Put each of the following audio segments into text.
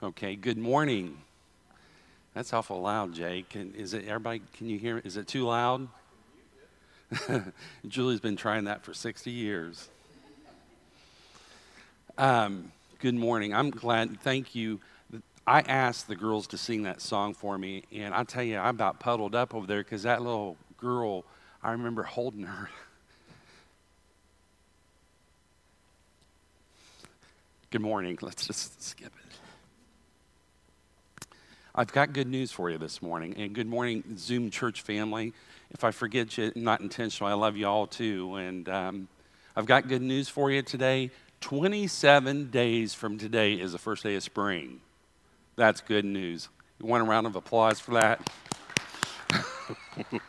Okay, good morning. That's awful loud, Jake. Is it everybody? Can you hear? Is it too loud? Julie's been trying that for 60 years. Um, good morning. I'm glad. Thank you. I asked the girls to sing that song for me, and I tell you, I about puddled up over there because that little girl. I remember holding her. Good morning. Let's just skip it. I've got good news for you this morning. And good morning, Zoom Church family. If I forget you, not intentional, I love you all too. And um, I've got good news for you today. 27 days from today is the first day of spring. That's good news. You want a round of applause for that?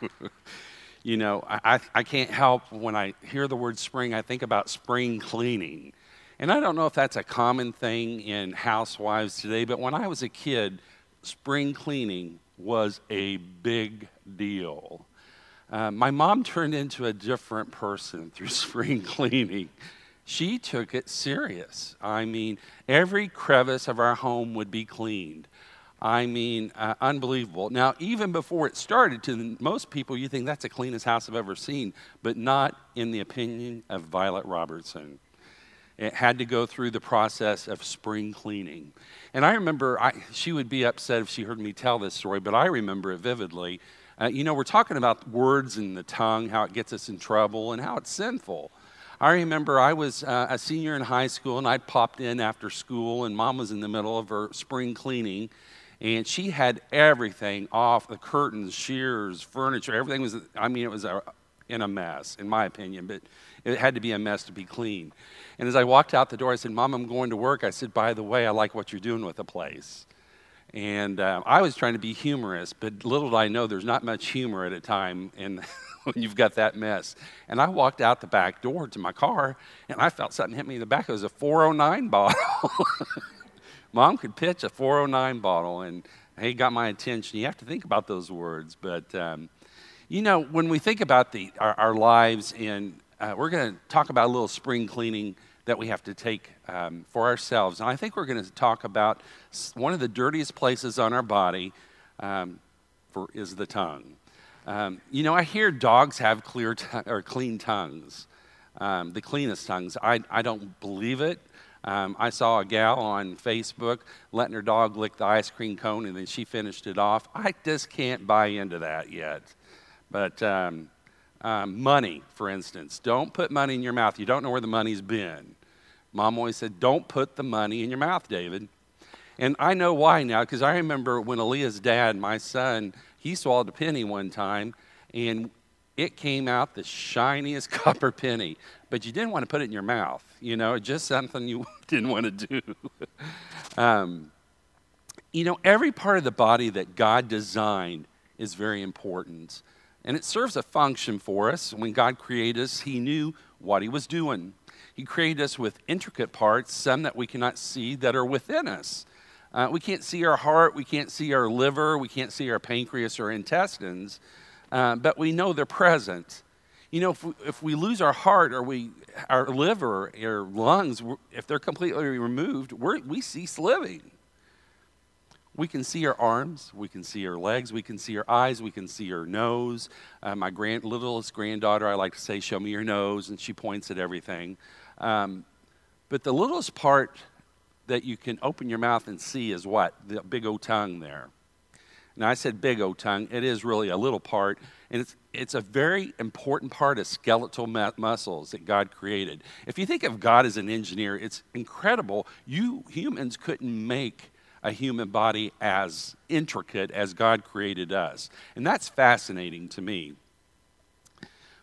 you know, I, I can't help when I hear the word spring, I think about spring cleaning. And I don't know if that's a common thing in housewives today, but when I was a kid, spring cleaning was a big deal. Uh, my mom turned into a different person through spring cleaning. She took it serious. I mean, every crevice of our home would be cleaned. I mean, uh, unbelievable. Now, even before it started, to most people, you think that's the cleanest house I've ever seen, but not in the opinion of Violet Robertson. It had to go through the process of spring cleaning. And I remember I, she would be upset if she heard me tell this story, but I remember it vividly. Uh, you know, we're talking about words and the tongue, how it gets us in trouble, and how it's sinful. I remember I was uh, a senior in high school, and I'd popped in after school, and mom was in the middle of her spring cleaning, and she had everything off the curtains, shears, furniture, everything was, I mean, it was a, in a mess, in my opinion, but it had to be a mess to be clean. And as I walked out the door, I said, Mom, I'm going to work. I said, By the way, I like what you're doing with the place. And uh, I was trying to be humorous, but little did I know there's not much humor at a time and when you've got that mess. And I walked out the back door to my car, and I felt something hit me in the back. It was a 409 bottle. Mom could pitch a 409 bottle, and he got my attention. You have to think about those words. But, um, you know, when we think about the, our, our lives, and uh, we're going to talk about a little spring cleaning that we have to take um, for ourselves. And I think we're going to talk about one of the dirtiest places on our body um, for, is the tongue. Um, you know, I hear dogs have clear t- or clean tongues, um, the cleanest tongues. I, I don't believe it. Um, I saw a gal on Facebook letting her dog lick the ice cream cone and then she finished it off. I just can't buy into that yet. But um, money, for instance. Don't put money in your mouth. You don't know where the money's been. Mom always said, Don't put the money in your mouth, David. And I know why now, because I remember when Aaliyah's dad, my son, he swallowed a penny one time, and it came out the shiniest copper penny. But you didn't want to put it in your mouth, you know, just something you didn't want to do. um, you know, every part of the body that God designed is very important. And it serves a function for us. When God created us, He knew what He was doing. He created us with intricate parts, some that we cannot see that are within us. Uh, we can't see our heart, we can't see our liver, we can't see our pancreas or intestines, uh, but we know they're present. You know, if we, if we lose our heart or we, our liver or lungs, if they're completely removed, we cease living. We can see her arms, we can see her legs, we can see her eyes, we can see her nose. Uh, my grand, littlest granddaughter, I like to say, Show me your nose, and she points at everything. Um, but the littlest part that you can open your mouth and see is what? The big old tongue there. Now, I said big old tongue. It is really a little part, and it's, it's a very important part of skeletal muscles that God created. If you think of God as an engineer, it's incredible. You humans couldn't make a human body as intricate as God created us. And that's fascinating to me.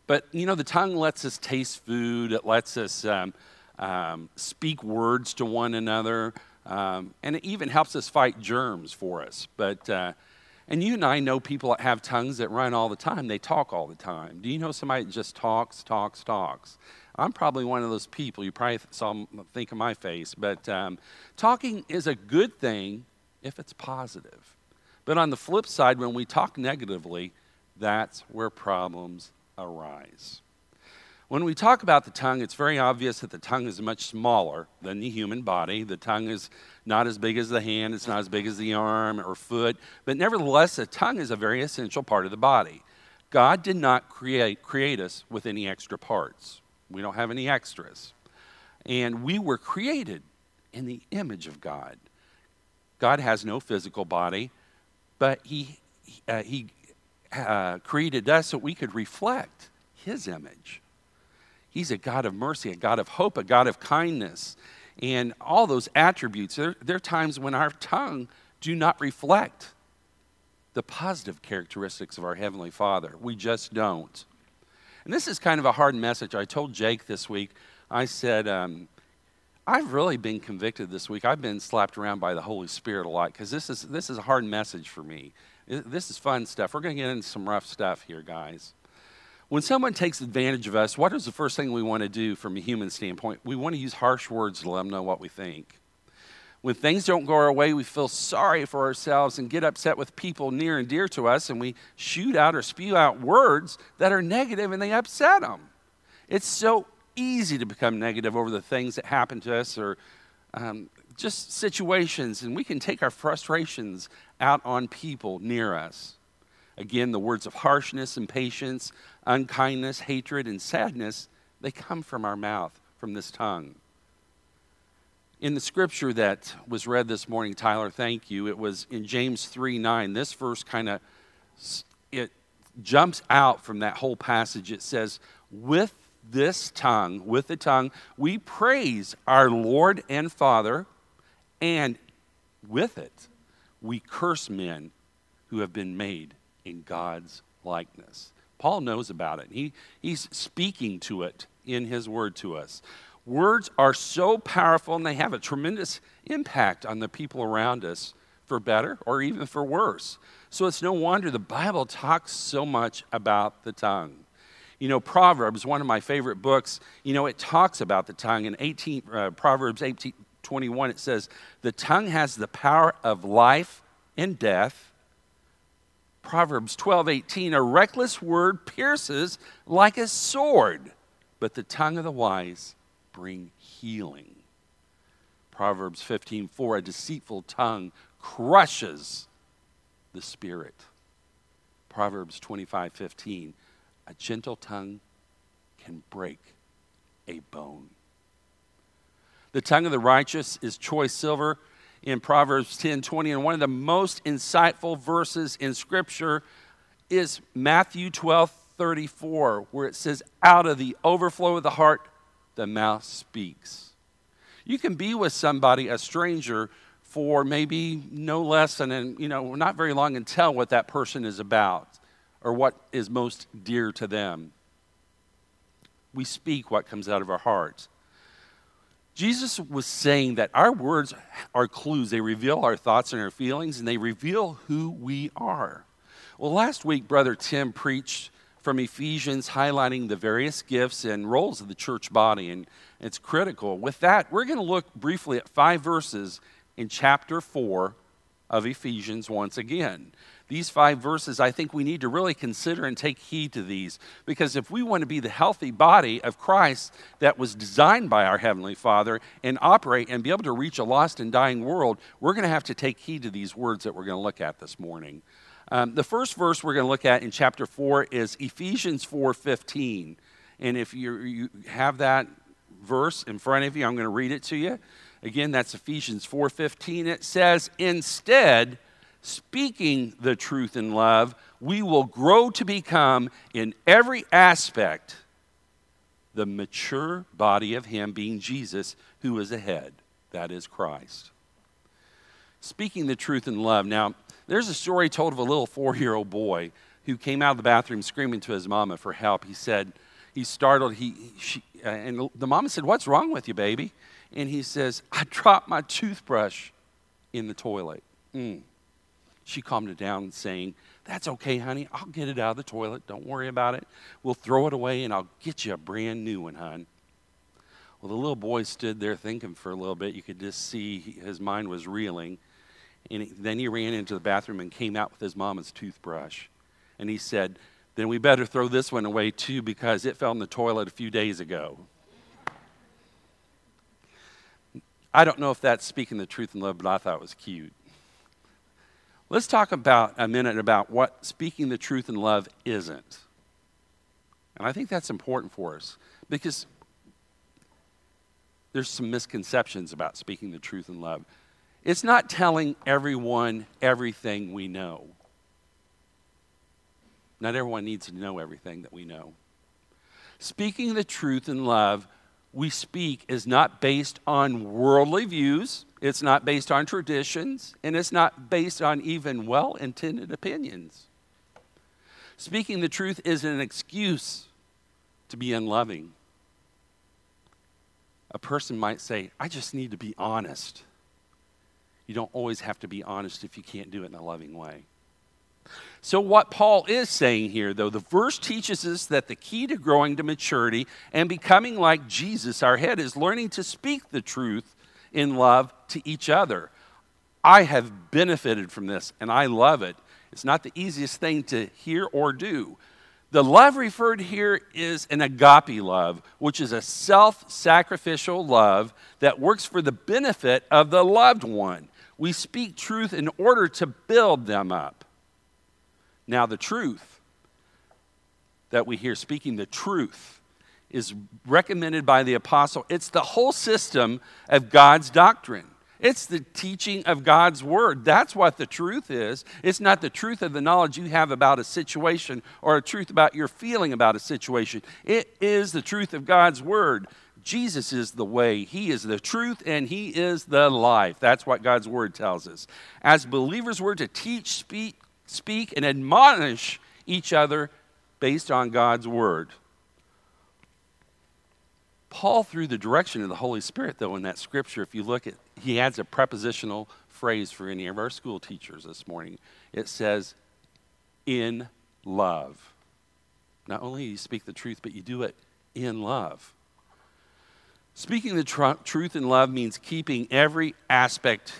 But, you know, the tongue lets us taste food, it lets us um, um, speak words to one another, um, and it even helps us fight germs for us. But, uh, and you and I know people that have tongues that run all the time, they talk all the time. Do you know somebody that just talks, talks, talks? I'm probably one of those people. You probably saw think of my face, but um, talking is a good thing if it's positive. But on the flip side, when we talk negatively, that's where problems arise. When we talk about the tongue, it's very obvious that the tongue is much smaller than the human body. The tongue is not as big as the hand, it's not as big as the arm or foot, but nevertheless, the tongue is a very essential part of the body. God did not create, create us with any extra parts. We don't have any extras. And we were created in the image of God. God has no physical body, but He, uh, he uh, created us so we could reflect His image. He's a God of mercy, a God of hope, a God of kindness. And all those attributes, there, there are times when our tongue do not reflect the positive characteristics of our Heavenly Father. We just don't. And this is kind of a hard message. I told Jake this week, I said, um, I've really been convicted this week. I've been slapped around by the Holy Spirit a lot because this is, this is a hard message for me. This is fun stuff. We're going to get into some rough stuff here, guys. When someone takes advantage of us, what is the first thing we want to do from a human standpoint? We want to use harsh words to let them know what we think. When things don't go our way, we feel sorry for ourselves and get upset with people near and dear to us, and we shoot out or spew out words that are negative and they upset them. It's so easy to become negative over the things that happen to us or um, just situations, and we can take our frustrations out on people near us. Again, the words of harshness, impatience, unkindness, hatred, and sadness, they come from our mouth, from this tongue. In the scripture that was read this morning, Tyler, thank you. It was in James 3 9. This verse kind of it jumps out from that whole passage. It says, With this tongue, with the tongue, we praise our Lord and Father, and with it, we curse men who have been made in God's likeness. Paul knows about it. He, he's speaking to it in his word to us. Words are so powerful and they have a tremendous impact on the people around us, for better or even for worse. So it's no wonder the Bible talks so much about the tongue. You know, Proverbs, one of my favorite books, you know, it talks about the tongue. In 18, uh, Proverbs 18, 21, it says, The tongue has the power of life and death Proverbs 12, 18, a reckless word pierces like a sword, but the tongue of the wise bring healing. Proverbs 15, 4, a deceitful tongue crushes the spirit. Proverbs 25, 15, a gentle tongue can break a bone. The tongue of the righteous is choice silver in Proverbs 10 20. And one of the most insightful verses in Scripture is Matthew 12 34, where it says, Out of the overflow of the heart, the mouth speaks. You can be with somebody, a stranger, for maybe no less than, you know, not very long and tell what that person is about or what is most dear to them. We speak what comes out of our hearts. Jesus was saying that our words are clues. They reveal our thoughts and our feelings, and they reveal who we are. Well, last week, Brother Tim preached from Ephesians, highlighting the various gifts and roles of the church body, and it's critical. With that, we're going to look briefly at five verses in chapter 4 of Ephesians once again these five verses, I think we need to really consider and take heed to these. Because if we want to be the healthy body of Christ that was designed by our Heavenly Father and operate and be able to reach a lost and dying world, we're going to have to take heed to these words that we're going to look at this morning. Um, the first verse we're going to look at in chapter 4 is Ephesians 4.15. And if you, you have that verse in front of you, I'm going to read it to you. Again, that's Ephesians 4.15. It says, Instead, speaking the truth in love, we will grow to become, in every aspect, the mature body of Him, being Jesus, who is ahead. That is Christ. Speaking the truth in love. Now, there's a story told of a little four year old boy who came out of the bathroom screaming to his mama for help. He said, he startled, he, she, uh, and the mama said, What's wrong with you, baby? And he says, I dropped my toothbrush in the toilet. Mm. She calmed it down, saying, That's okay, honey. I'll get it out of the toilet. Don't worry about it. We'll throw it away and I'll get you a brand new one, hon. Well, the little boy stood there thinking for a little bit. You could just see his mind was reeling. And then he ran into the bathroom and came out with his mama's toothbrush. And he said, then we better throw this one away too because it fell in the toilet a few days ago. I don't know if that's speaking the truth in love, but I thought it was cute. Let's talk about a minute about what speaking the truth in love isn't. And I think that's important for us because there's some misconceptions about speaking the truth in love. It's not telling everyone everything we know. Not everyone needs to know everything that we know. Speaking the truth in love, we speak, is not based on worldly views, it's not based on traditions, and it's not based on even well intended opinions. Speaking the truth is an excuse to be unloving. A person might say, I just need to be honest. You don't always have to be honest if you can't do it in a loving way. So, what Paul is saying here, though, the verse teaches us that the key to growing to maturity and becoming like Jesus, our head, is learning to speak the truth in love to each other. I have benefited from this and I love it. It's not the easiest thing to hear or do. The love referred here is an agape love, which is a self sacrificial love that works for the benefit of the loved one. We speak truth in order to build them up. Now, the truth that we hear speaking the truth is recommended by the apostle. It's the whole system of God's doctrine. It's the teaching of God's word. That's what the truth is. It's not the truth of the knowledge you have about a situation or a truth about your feeling about a situation. It is the truth of God's word. Jesus is the way, He is the truth, and He is the life. That's what God's word tells us. As believers, we're to teach, speak, speak and admonish each other based on God's word. Paul, through the direction of the Holy Spirit, though, in that scripture, if you look at, he adds a prepositional phrase for any of our school teachers this morning. It says, in love. Not only you speak the truth, but you do it in love. Speaking the tr- truth in love means keeping every aspect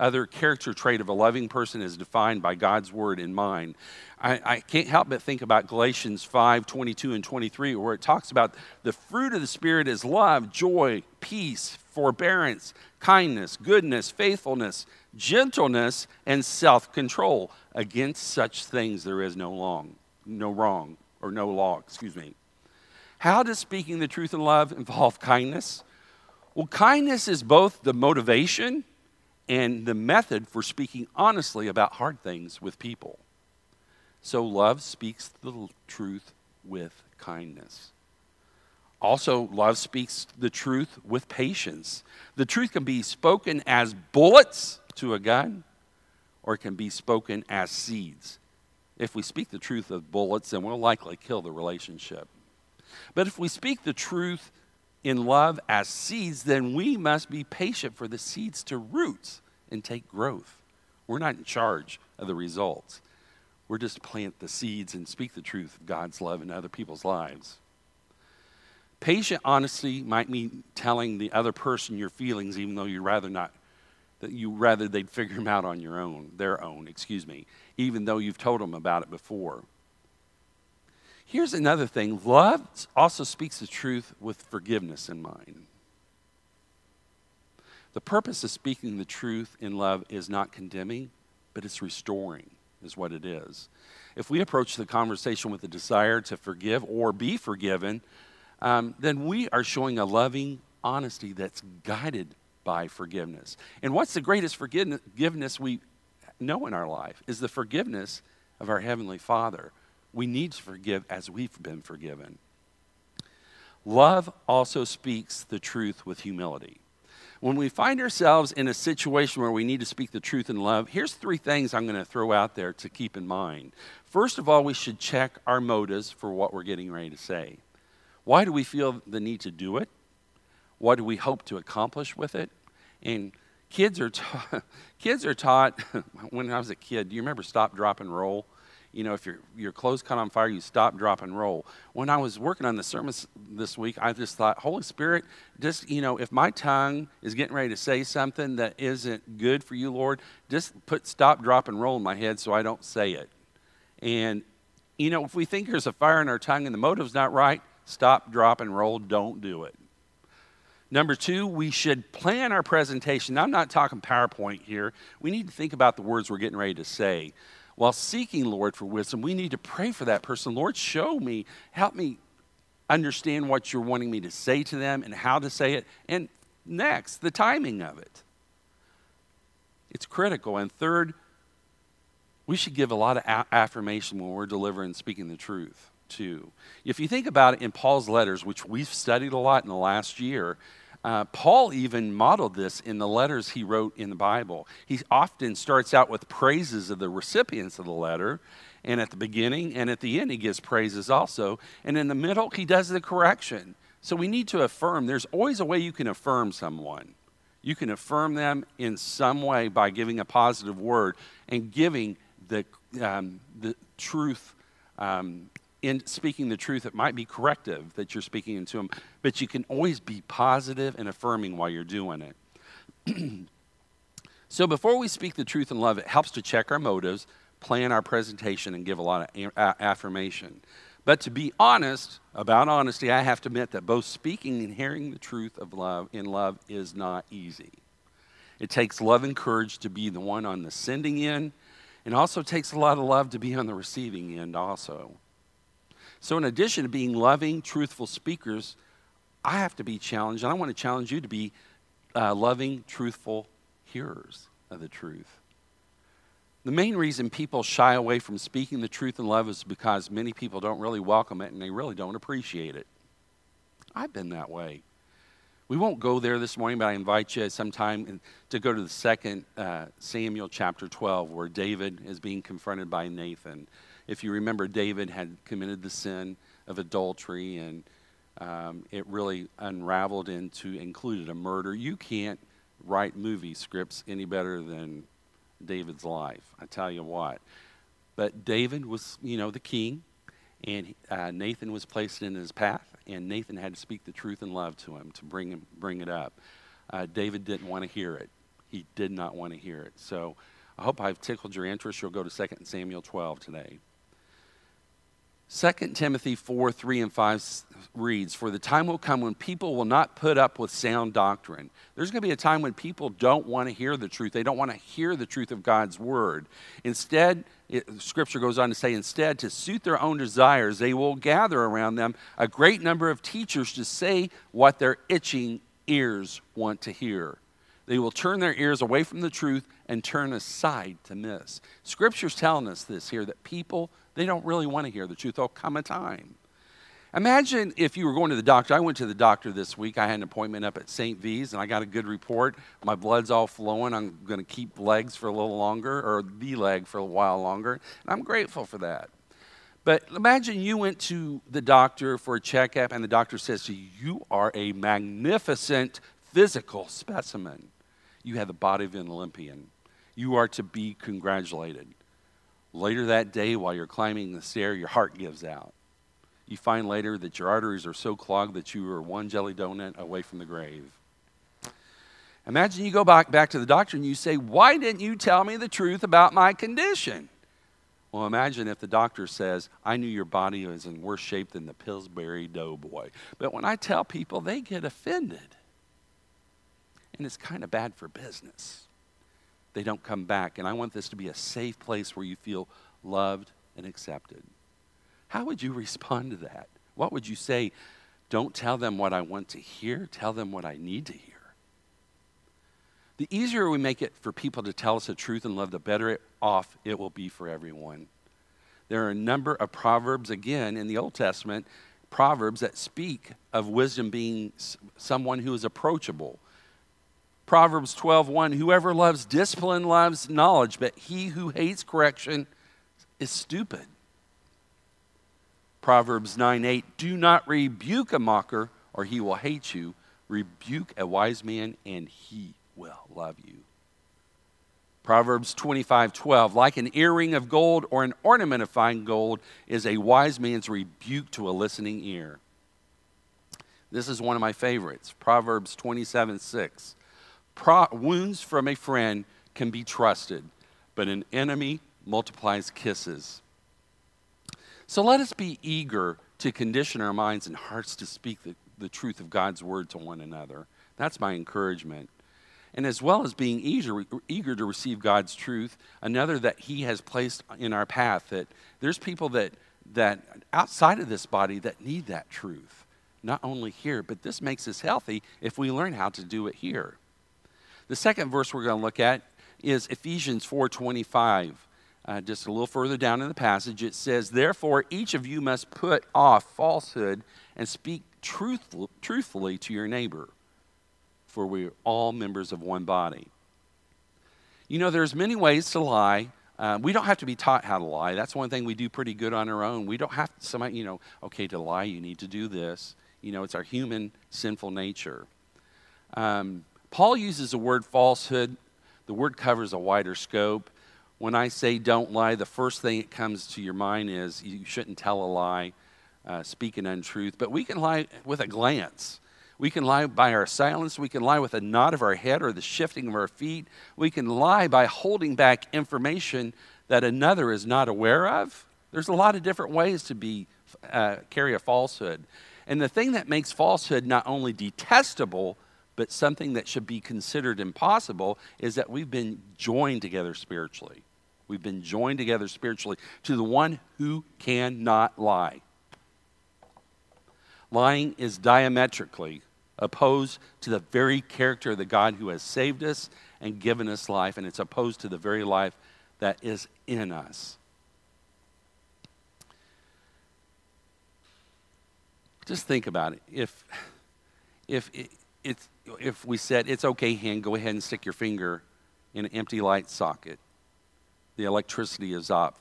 other character trait of a loving person is defined by God's word in mind. I, I, can't help but think about Galatians 5 22 and 23, where it talks about the fruit of the Spirit is love, joy, peace, forbearance, kindness, goodness, faithfulness, gentleness, and self control. Against such things there is no long, no wrong, or no law, excuse me. How does speaking the truth in love involve kindness? Well, kindness is both the motivation and the method for speaking honestly about hard things with people. So, love speaks the truth with kindness. Also, love speaks the truth with patience. The truth can be spoken as bullets to a gun, or it can be spoken as seeds. If we speak the truth of bullets, then we'll likely kill the relationship. But if we speak the truth in love as seeds, then we must be patient for the seeds to root and take growth. We're not in charge of the results. We're just to plant the seeds and speak the truth of God's love in other people's lives. Patient honesty might mean telling the other person your feelings, even though you'd rather not, that you rather they'd figure them out on your own, their own, excuse me, even though you've told them about it before. Here's another thing love also speaks the truth with forgiveness in mind. The purpose of speaking the truth in love is not condemning, but it's restoring, is what it is. If we approach the conversation with a desire to forgive or be forgiven, um, then we are showing a loving honesty that's guided by forgiveness. And what's the greatest forgiveness we know in our life is the forgiveness of our Heavenly Father we need to forgive as we've been forgiven. Love also speaks the truth with humility. When we find ourselves in a situation where we need to speak the truth in love, here's three things I'm going to throw out there to keep in mind. First of all, we should check our motives for what we're getting ready to say. Why do we feel the need to do it? What do we hope to accomplish with it? And kids are, ta- kids are taught, when I was a kid, do you remember stop, drop, and roll? You know, if your, your clothes caught on fire, you stop, drop, and roll. When I was working on the sermon this week, I just thought, Holy Spirit, just, you know, if my tongue is getting ready to say something that isn't good for you, Lord, just put stop, drop, and roll in my head so I don't say it. And you know, if we think there's a fire in our tongue and the motive's not right, stop, drop, and roll. Don't do it. Number two, we should plan our presentation. I'm not talking PowerPoint here. We need to think about the words we're getting ready to say. While seeking, Lord, for wisdom, we need to pray for that person. Lord, show me, help me understand what you're wanting me to say to them and how to say it. And next, the timing of it. It's critical. And third, we should give a lot of affirmation when we're delivering and speaking the truth, too. If you think about it in Paul's letters, which we've studied a lot in the last year, uh, Paul even modeled this in the letters he wrote in the Bible. He often starts out with praises of the recipients of the letter, and at the beginning and at the end, he gives praises also. And in the middle, he does the correction. So we need to affirm. There's always a way you can affirm someone. You can affirm them in some way by giving a positive word and giving the, um, the truth, um, in speaking the truth, it might be corrective that you're speaking into them, but you can always be positive and affirming while you're doing it. so before we speak the truth in love, it helps to check our motives, plan our presentation, and give a lot of a- affirmation. But to be honest about honesty, I have to admit that both speaking and hearing the truth of love in love is not easy. It takes love and courage to be the one on the sending end, and also takes a lot of love to be on the receiving end also. So in addition to being loving, truthful speakers, I have to be challenged, and I want to challenge you to be uh, loving, truthful hearers of the truth. The main reason people shy away from speaking the truth in love is because many people don't really welcome it and they really don't appreciate it. I've been that way. We won't go there this morning, but I invite you sometime to go to the second uh, Samuel chapter 12, where David is being confronted by Nathan. If you remember, David had committed the sin of adultery, and um, it really unraveled into included a murder. You can't write movie scripts any better than David's life. I tell you what. But David was, you know, the king, and uh, Nathan was placed in his path, and Nathan had to speak the truth and love to him to bring him bring it up. Uh, David didn't want to hear it. He did not want to hear it. So I hope I've tickled your interest. You'll go to 2 Samuel 12 today. 2 Timothy 4 3 and 5 reads, For the time will come when people will not put up with sound doctrine. There's going to be a time when people don't want to hear the truth. They don't want to hear the truth of God's word. Instead, it, Scripture goes on to say, instead, to suit their own desires, they will gather around them a great number of teachers to say what their itching ears want to hear. They will turn their ears away from the truth and turn aside to miss. Scripture's telling us this here that people they don't really want to hear the truth. There'll come a time. Imagine if you were going to the doctor. I went to the doctor this week. I had an appointment up at St. V's and I got a good report. My blood's all flowing. I'm going to keep legs for a little longer or the leg for a while longer. And I'm grateful for that. But imagine you went to the doctor for a checkup and the doctor says to you, You are a magnificent physical specimen. You have the body of an Olympian. You are to be congratulated. Later that day, while you're climbing the stair, your heart gives out. You find later that your arteries are so clogged that you are one jelly donut away from the grave. Imagine you go back, back to the doctor and you say, Why didn't you tell me the truth about my condition? Well, imagine if the doctor says, I knew your body was in worse shape than the Pillsbury Doughboy. But when I tell people, they get offended. And it's kind of bad for business they don't come back. And I want this to be a safe place where you feel loved and accepted. How would you respond to that? What would you say? Don't tell them what I want to hear, tell them what I need to hear. The easier we make it for people to tell us the truth and love, the better off it will be for everyone. There are a number of proverbs, again, in the Old Testament, proverbs that speak of wisdom being someone who is approachable, Proverbs 12:1 Whoever loves discipline loves knowledge, but he who hates correction is stupid. Proverbs 9:8 Do not rebuke a mocker or he will hate you. Rebuke a wise man and he will love you. Proverbs 25:12 Like an earring of gold or an ornament of fine gold is a wise man's rebuke to a listening ear. This is one of my favorites. Proverbs 27:6 Pro- wounds from a friend can be trusted, but an enemy multiplies kisses. So let us be eager to condition our minds and hearts to speak the, the truth of God's word to one another. That's my encouragement. And as well as being eager, eager to receive God's truth, another that He has placed in our path that there's people that, that outside of this body that need that truth. Not only here, but this makes us healthy if we learn how to do it here. The second verse we're going to look at is Ephesians 4:25. Uh, just a little further down in the passage, it says, Therefore, each of you must put off falsehood and speak truthful, truthfully to your neighbor, for we are all members of one body. You know, there's many ways to lie. Uh, we don't have to be taught how to lie. That's one thing we do pretty good on our own. We don't have to, somebody, you know, okay, to lie, you need to do this. You know, it's our human sinful nature. Um, Paul uses the word falsehood. The word covers a wider scope. When I say don't lie, the first thing that comes to your mind is you shouldn't tell a lie, uh, speak an untruth. But we can lie with a glance. We can lie by our silence. We can lie with a nod of our head or the shifting of our feet. We can lie by holding back information that another is not aware of. There's a lot of different ways to be uh, carry a falsehood. And the thing that makes falsehood not only detestable, but something that should be considered impossible is that we've been joined together spiritually. We've been joined together spiritually to the one who cannot lie. Lying is diametrically opposed to the very character of the God who has saved us and given us life, and it's opposed to the very life that is in us. Just think about it. If, if, it, it's, if we said, it's okay, hand, go ahead and stick your finger in an empty light socket, the electricity is. That,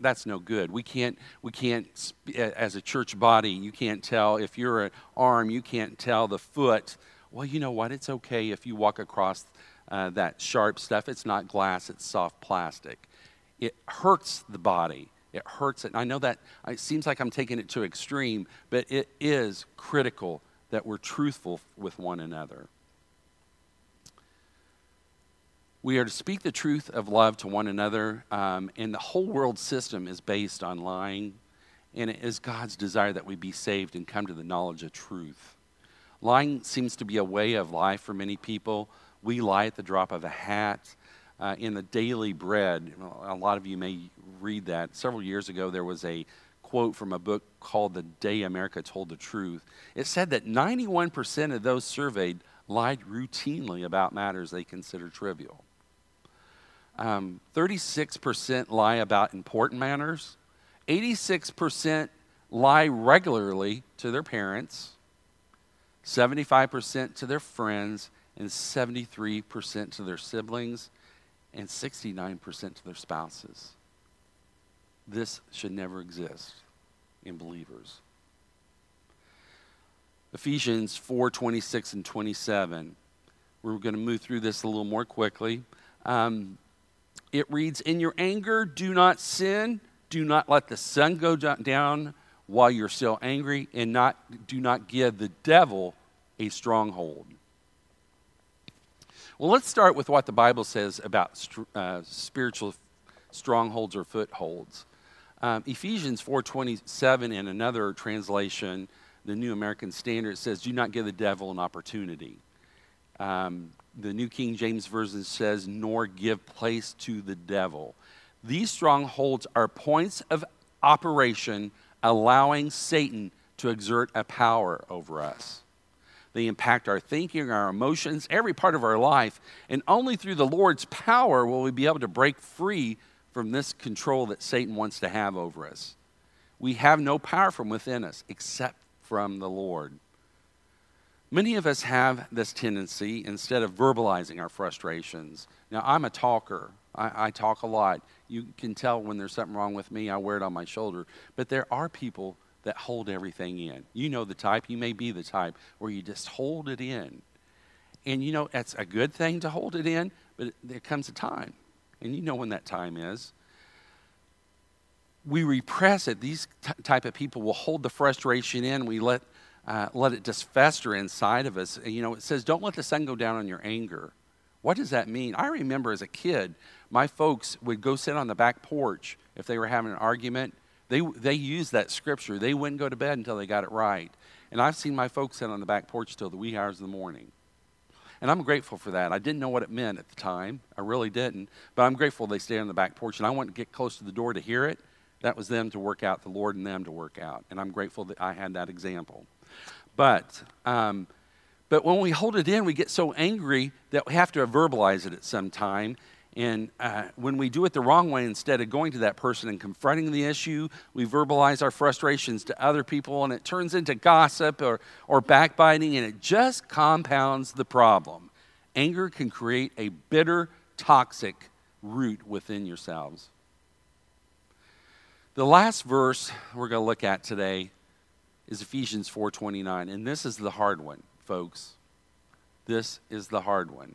that's no good. We can't, we can't, as a church body, you can't tell if you're an arm, you can't tell the foot. Well, you know what? It's okay if you walk across uh, that sharp stuff. It's not glass, it's soft plastic. It hurts the body. It hurts it. And I know that it seems like I'm taking it to extreme, but it is critical that we're truthful with one another. We are to speak the truth of love to one another, um, and the whole world system is based on lying, and it is God's desire that we be saved and come to the knowledge of truth. Lying seems to be a way of life for many people. We lie at the drop of a hat. Uh, in the daily bread, a lot of you may read that. Several years ago, there was a quote from a book called The Day America Told the Truth. It said that 91% of those surveyed lied routinely about matters they consider trivial. Um, 36% lie about important matters. 86% lie regularly to their parents. 75% to their friends. And 73% to their siblings. And 69% to their spouses. This should never exist in believers. Ephesians 4 26 and 27. We're going to move through this a little more quickly. Um, it reads In your anger, do not sin. Do not let the sun go down while you're still angry, and not, do not give the devil a stronghold. Well, let's start with what the Bible says about uh, spiritual strongholds or footholds. Um, Ephesians 4:27 in another translation, the New American Standard says, "Do not give the devil an opportunity." Um, the New King James Version says, "Nor give place to the devil." These strongholds are points of operation allowing Satan to exert a power over us. They impact our thinking, our emotions, every part of our life, and only through the Lord's power will we be able to break free from this control that Satan wants to have over us. We have no power from within us except from the Lord. Many of us have this tendency, instead of verbalizing our frustrations. Now, I'm a talker, I, I, talk a lot. You can tell when there's something wrong with me, I wear it on my shoulder. But there are people that hold everything in. You know the type, you may be the type where you just hold it in. And you know, that's a good thing to hold it in, but there comes a time and you know when that time is. We repress it. These t- type of people will hold the frustration in. We let uh, let it just fester inside of us. You know, it says, "Don't let the sun go down on your anger." What does that mean? I remember as a kid, my folks would go sit on the back porch if they were having an argument They, they used that scripture. They wouldn't go to bed until they got it right. And I've seen my folks sit on the back porch till the wee hours of the morning. And I'm grateful for that. I didn't know what it meant at the time. I really didn't. But I'm grateful they stayed on the back porch. And I wanted to get close to the door to hear it. That was them to work out, the Lord and them to work out. And I'm grateful that I had that example. But, um, but when we hold it in, we get so angry that we have to verbalize it at some time. And uh, when we do it the wrong way, instead of going to that person and confronting the issue, we verbalize our frustrations to other people, and it turns into gossip or, or backbiting, and it just compounds the problem. Anger can create a bitter, toxic root within yourselves. The last verse we're going to look at today is Ephesians 4:29, and this is the hard one, folks. This is the hard one.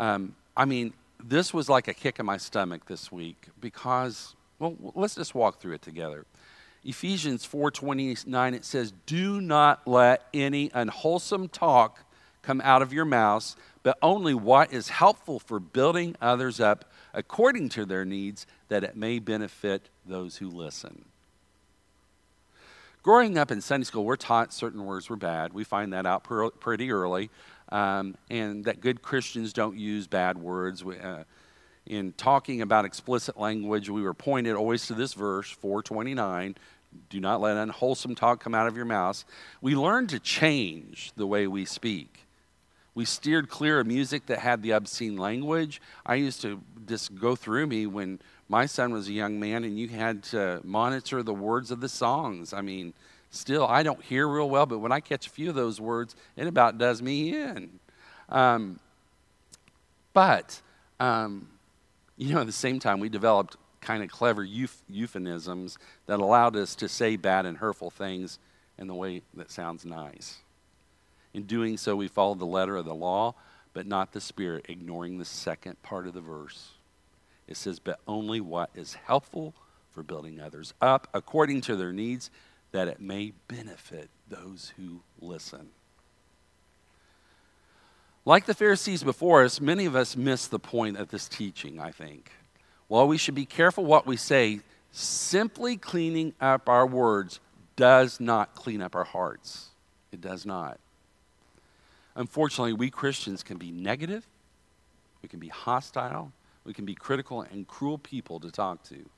Um, I mean, this was like a kick in my stomach this week because, well, let's just walk through it together. Ephesians 4:29 it says, "Do not let any unwholesome talk come out of your mouths, but only what is helpful for building others up according to their needs, that it may benefit those who listen." Growing up in Sunday school, we're taught certain words were bad. We find that out pretty early um, and that good Christians don't use bad words. We, uh, in talking about explicit language, we were pointed always to this verse, 429 do not let unwholesome talk come out of your mouths. We learned to change the way we speak. We steered clear of music that had the obscene language. I used to just go through me when my son was a young man, and you had to monitor the words of the songs. I mean, still, I don't hear real well, but when I catch a few of those words, it about does me in. Um, but, um, you know, at the same time, we developed kind of clever euph- euphemisms that allowed us to say bad and hurtful things in the way that sounds nice. In doing so, we followed the letter of the law, but not the spirit, ignoring the second part of the verse. It says, but only what is helpful for building others up according to their needs that it may benefit those who listen. Like the Pharisees before us, many of us miss the point of this teaching, I think. While we should be careful what we say, simply cleaning up our words does not clean up our hearts. It does not. Unfortunately, we Christians can be negative, we can be hostile, we can be critical and cruel people to talk to.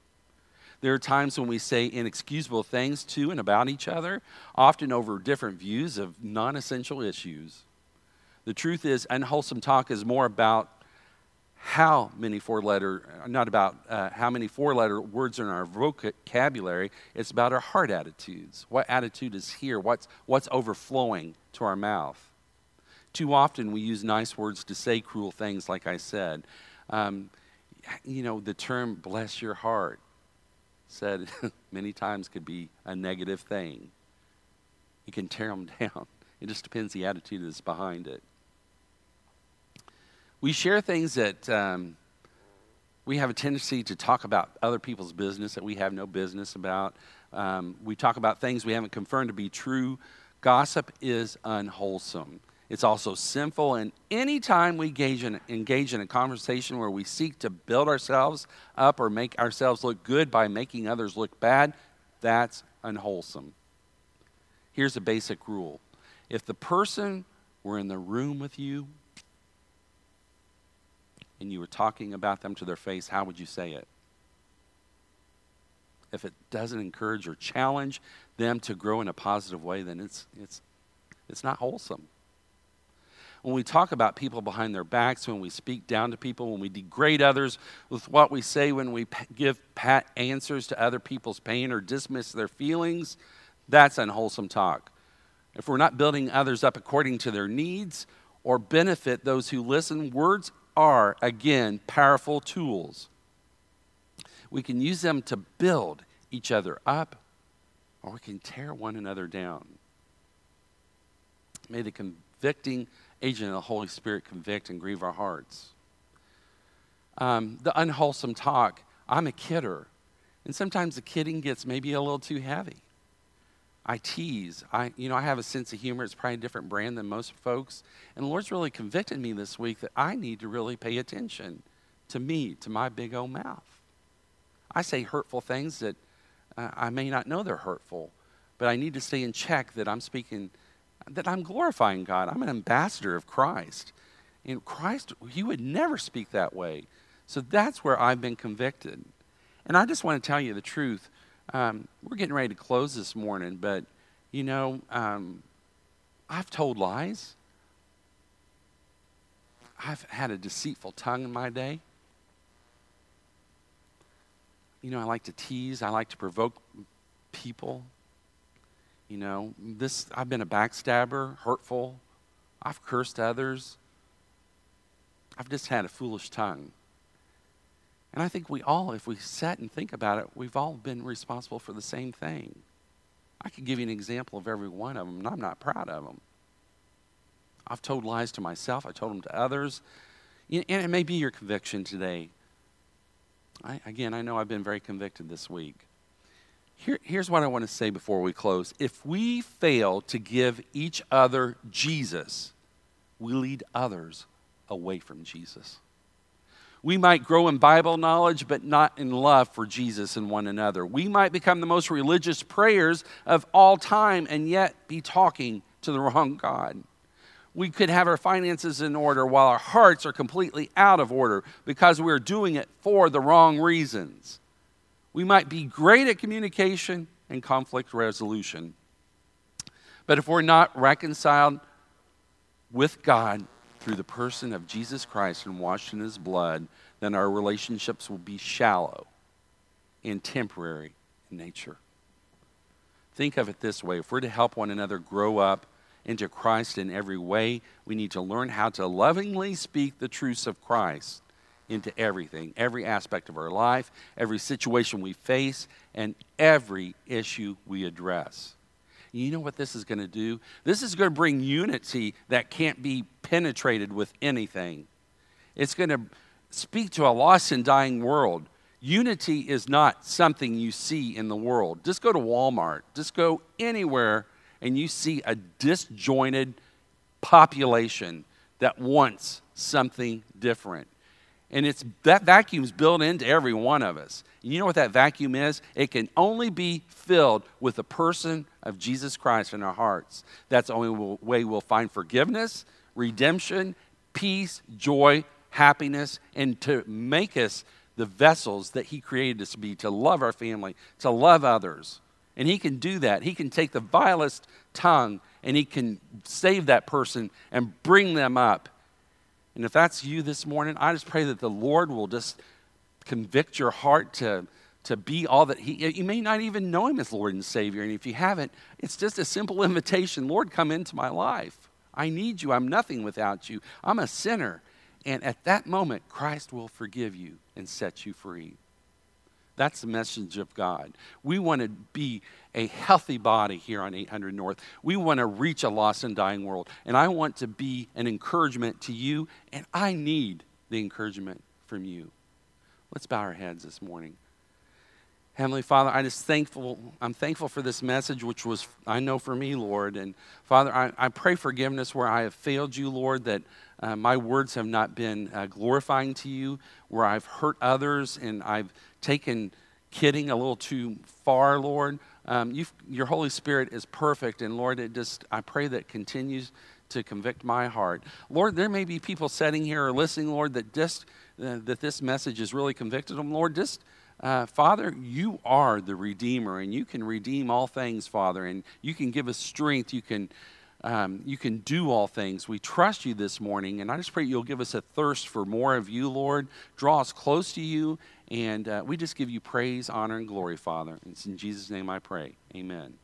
There are times when we say inexcusable things to and about each other, often over different views of non essential issues. The truth is, unwholesome talk is more about how many four letter, not about uh, how many four letter words are in our vocabulary, it's about our heart attitudes. What attitude is here? What's, what's overflowing to our mouth? Too often we use nice words to say cruel things, like I said. Um, you know, the term bless your heart said many times could be a negative thing. You can tear them down. It just depends the attitude that's behind it. We share things that um, we have a tendency to talk about other people's business that we have no business about. Um, we talk about things we haven't confirmed to be true. Gossip is unwholesome. It's also sinful. And anytime we engage in, engage in a conversation where we seek to build ourselves up or make ourselves look good by making others look bad, that's unwholesome. Here's a basic rule if the person were in the room with you and you were talking about them to their face, how would you say it? If it doesn't encourage or challenge them to grow in a positive way, then it's, it's, it's not wholesome when we talk about people behind their backs, when we speak down to people, when we degrade others with what we say, when we give pat answers to other people's pain or dismiss their feelings, that's unwholesome talk. If we're not building others up according to their needs or benefit those who listen, words are, again, powerful tools. We can use them to build each other up or we can tear one another down. May the convicting agent of the Holy Spirit convict and grieve our hearts. Um, the unwholesome talk, I'm a kidder. And sometimes the kidding gets maybe a little too heavy. I tease. I, you know, I have a sense of humor. It's probably a different brand than most folks. And the Lord's really convicted me this week that I need to really pay attention to me, to my big old mouth. I say hurtful things that uh, I may not know they're hurtful, but I need to stay in check that I'm speaking, that I'm glorifying God. I'm an ambassador of Christ. And Christ, he would never speak that way. So that's where I've been convicted. And I just want to tell you the truth. Um, we're getting ready to close this morning, but you know, um, I've told lies. I've had a deceitful tongue in my day. You know, I like to tease, I like to provoke people. You know, this I've been a backstabber, hurtful. I've cursed others. I've just had a foolish tongue. And I think we all, if we sat and think about it, we've all been responsible for the same thing. I could give you an example of every one of them, and I'm not proud of them. I've told lies to myself, I told them to others. And it may be your conviction today. I, again, I know I've been very convicted this week. Here, here's what I want to say before we close. If we fail to give each other Jesus, we lead others away from Jesus. We might grow in Bible knowledge, but not in love for Jesus and one another. We might become the most religious prayers of all time and yet be talking to the wrong God. We could have our finances in order while our hearts are completely out of order because we're doing it for the wrong reasons. We might be great at communication and conflict resolution. But if we're not reconciled with God through the person of Jesus Christ and washed in his blood, then our relationships will be shallow and temporary in nature. Think of it this way if we're to help one another grow up into Christ in every way, we need to learn how to lovingly speak the truths of Christ into everything, every aspect of our life, every situation we face, and every issue we address. You know what this is going to do? This is going to bring unity that can't be penetrated with anything. It's going to speak to a lost and dying world. Unity is not something you see in the world. Just go to Walmart, just go anywhere, and you see a disjointed population that wants something different. And it's that vacuum's built into every one of us. You know what that vacuum is? It can only be filled with the person of Jesus Christ in our hearts. That's the only way we'll find forgiveness, redemption, peace, joy, happiness, and to make us the vessels that He created us to be, to love our family, to love others. And He can do that. He can take the vilest tongue and He can save that person and bring them up and if that's you this morning, I just pray that the Lord will just convict your heart to, to be all that He. You may not even know Him as Lord and Savior. And if you haven't, it's just a simple invitation Lord, come into my life. I need you. I'm nothing without you. I'm a sinner. And at that moment, Christ will forgive you and set you free. That's the message of God. We want to be a healthy body here on 800 North. We want to reach a lost and dying world. And I want to be an encouragement to you, and I need the encouragement from you. Let's bow our heads this morning. Heavenly Father, I just thankful, I'm thankful for this message, which was, I know for me, Lord. And Father, I, I pray forgiveness where I have failed you, Lord, that uh, my words have not been uh, glorifying to you, where I've hurt others and I've taken kidding a little too far, Lord. Um, your Holy Spirit is perfect, and Lord, it just I pray that continues to convict my heart. Lord, there may be people sitting here or listening, Lord, that just uh, that this message has really convicted them. Lord, just uh, Father, you are the Redeemer, and you can redeem all things, Father, and you can give us strength. You can um, you can do all things. We trust you this morning, and I just pray you'll give us a thirst for more of you, Lord. Draw us close to you, and uh, we just give you praise, honor, and glory, Father. It's in Jesus' name I pray. Amen.